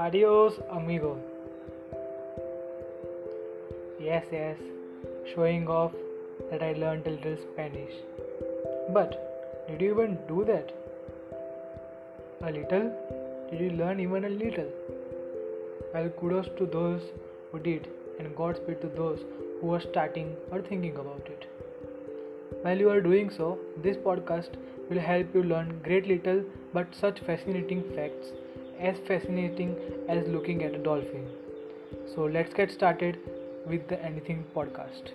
Adios, amigo. Yes, yes, showing off that I learned a little Spanish. But did you even do that? A little? Did you learn even a little? Well, kudos to those who did, and Godspeed to those who are starting or thinking about it. While you are doing so, this podcast will help you learn great little but such fascinating facts, as fascinating as looking at a dolphin. So let's get started with the Anything podcast.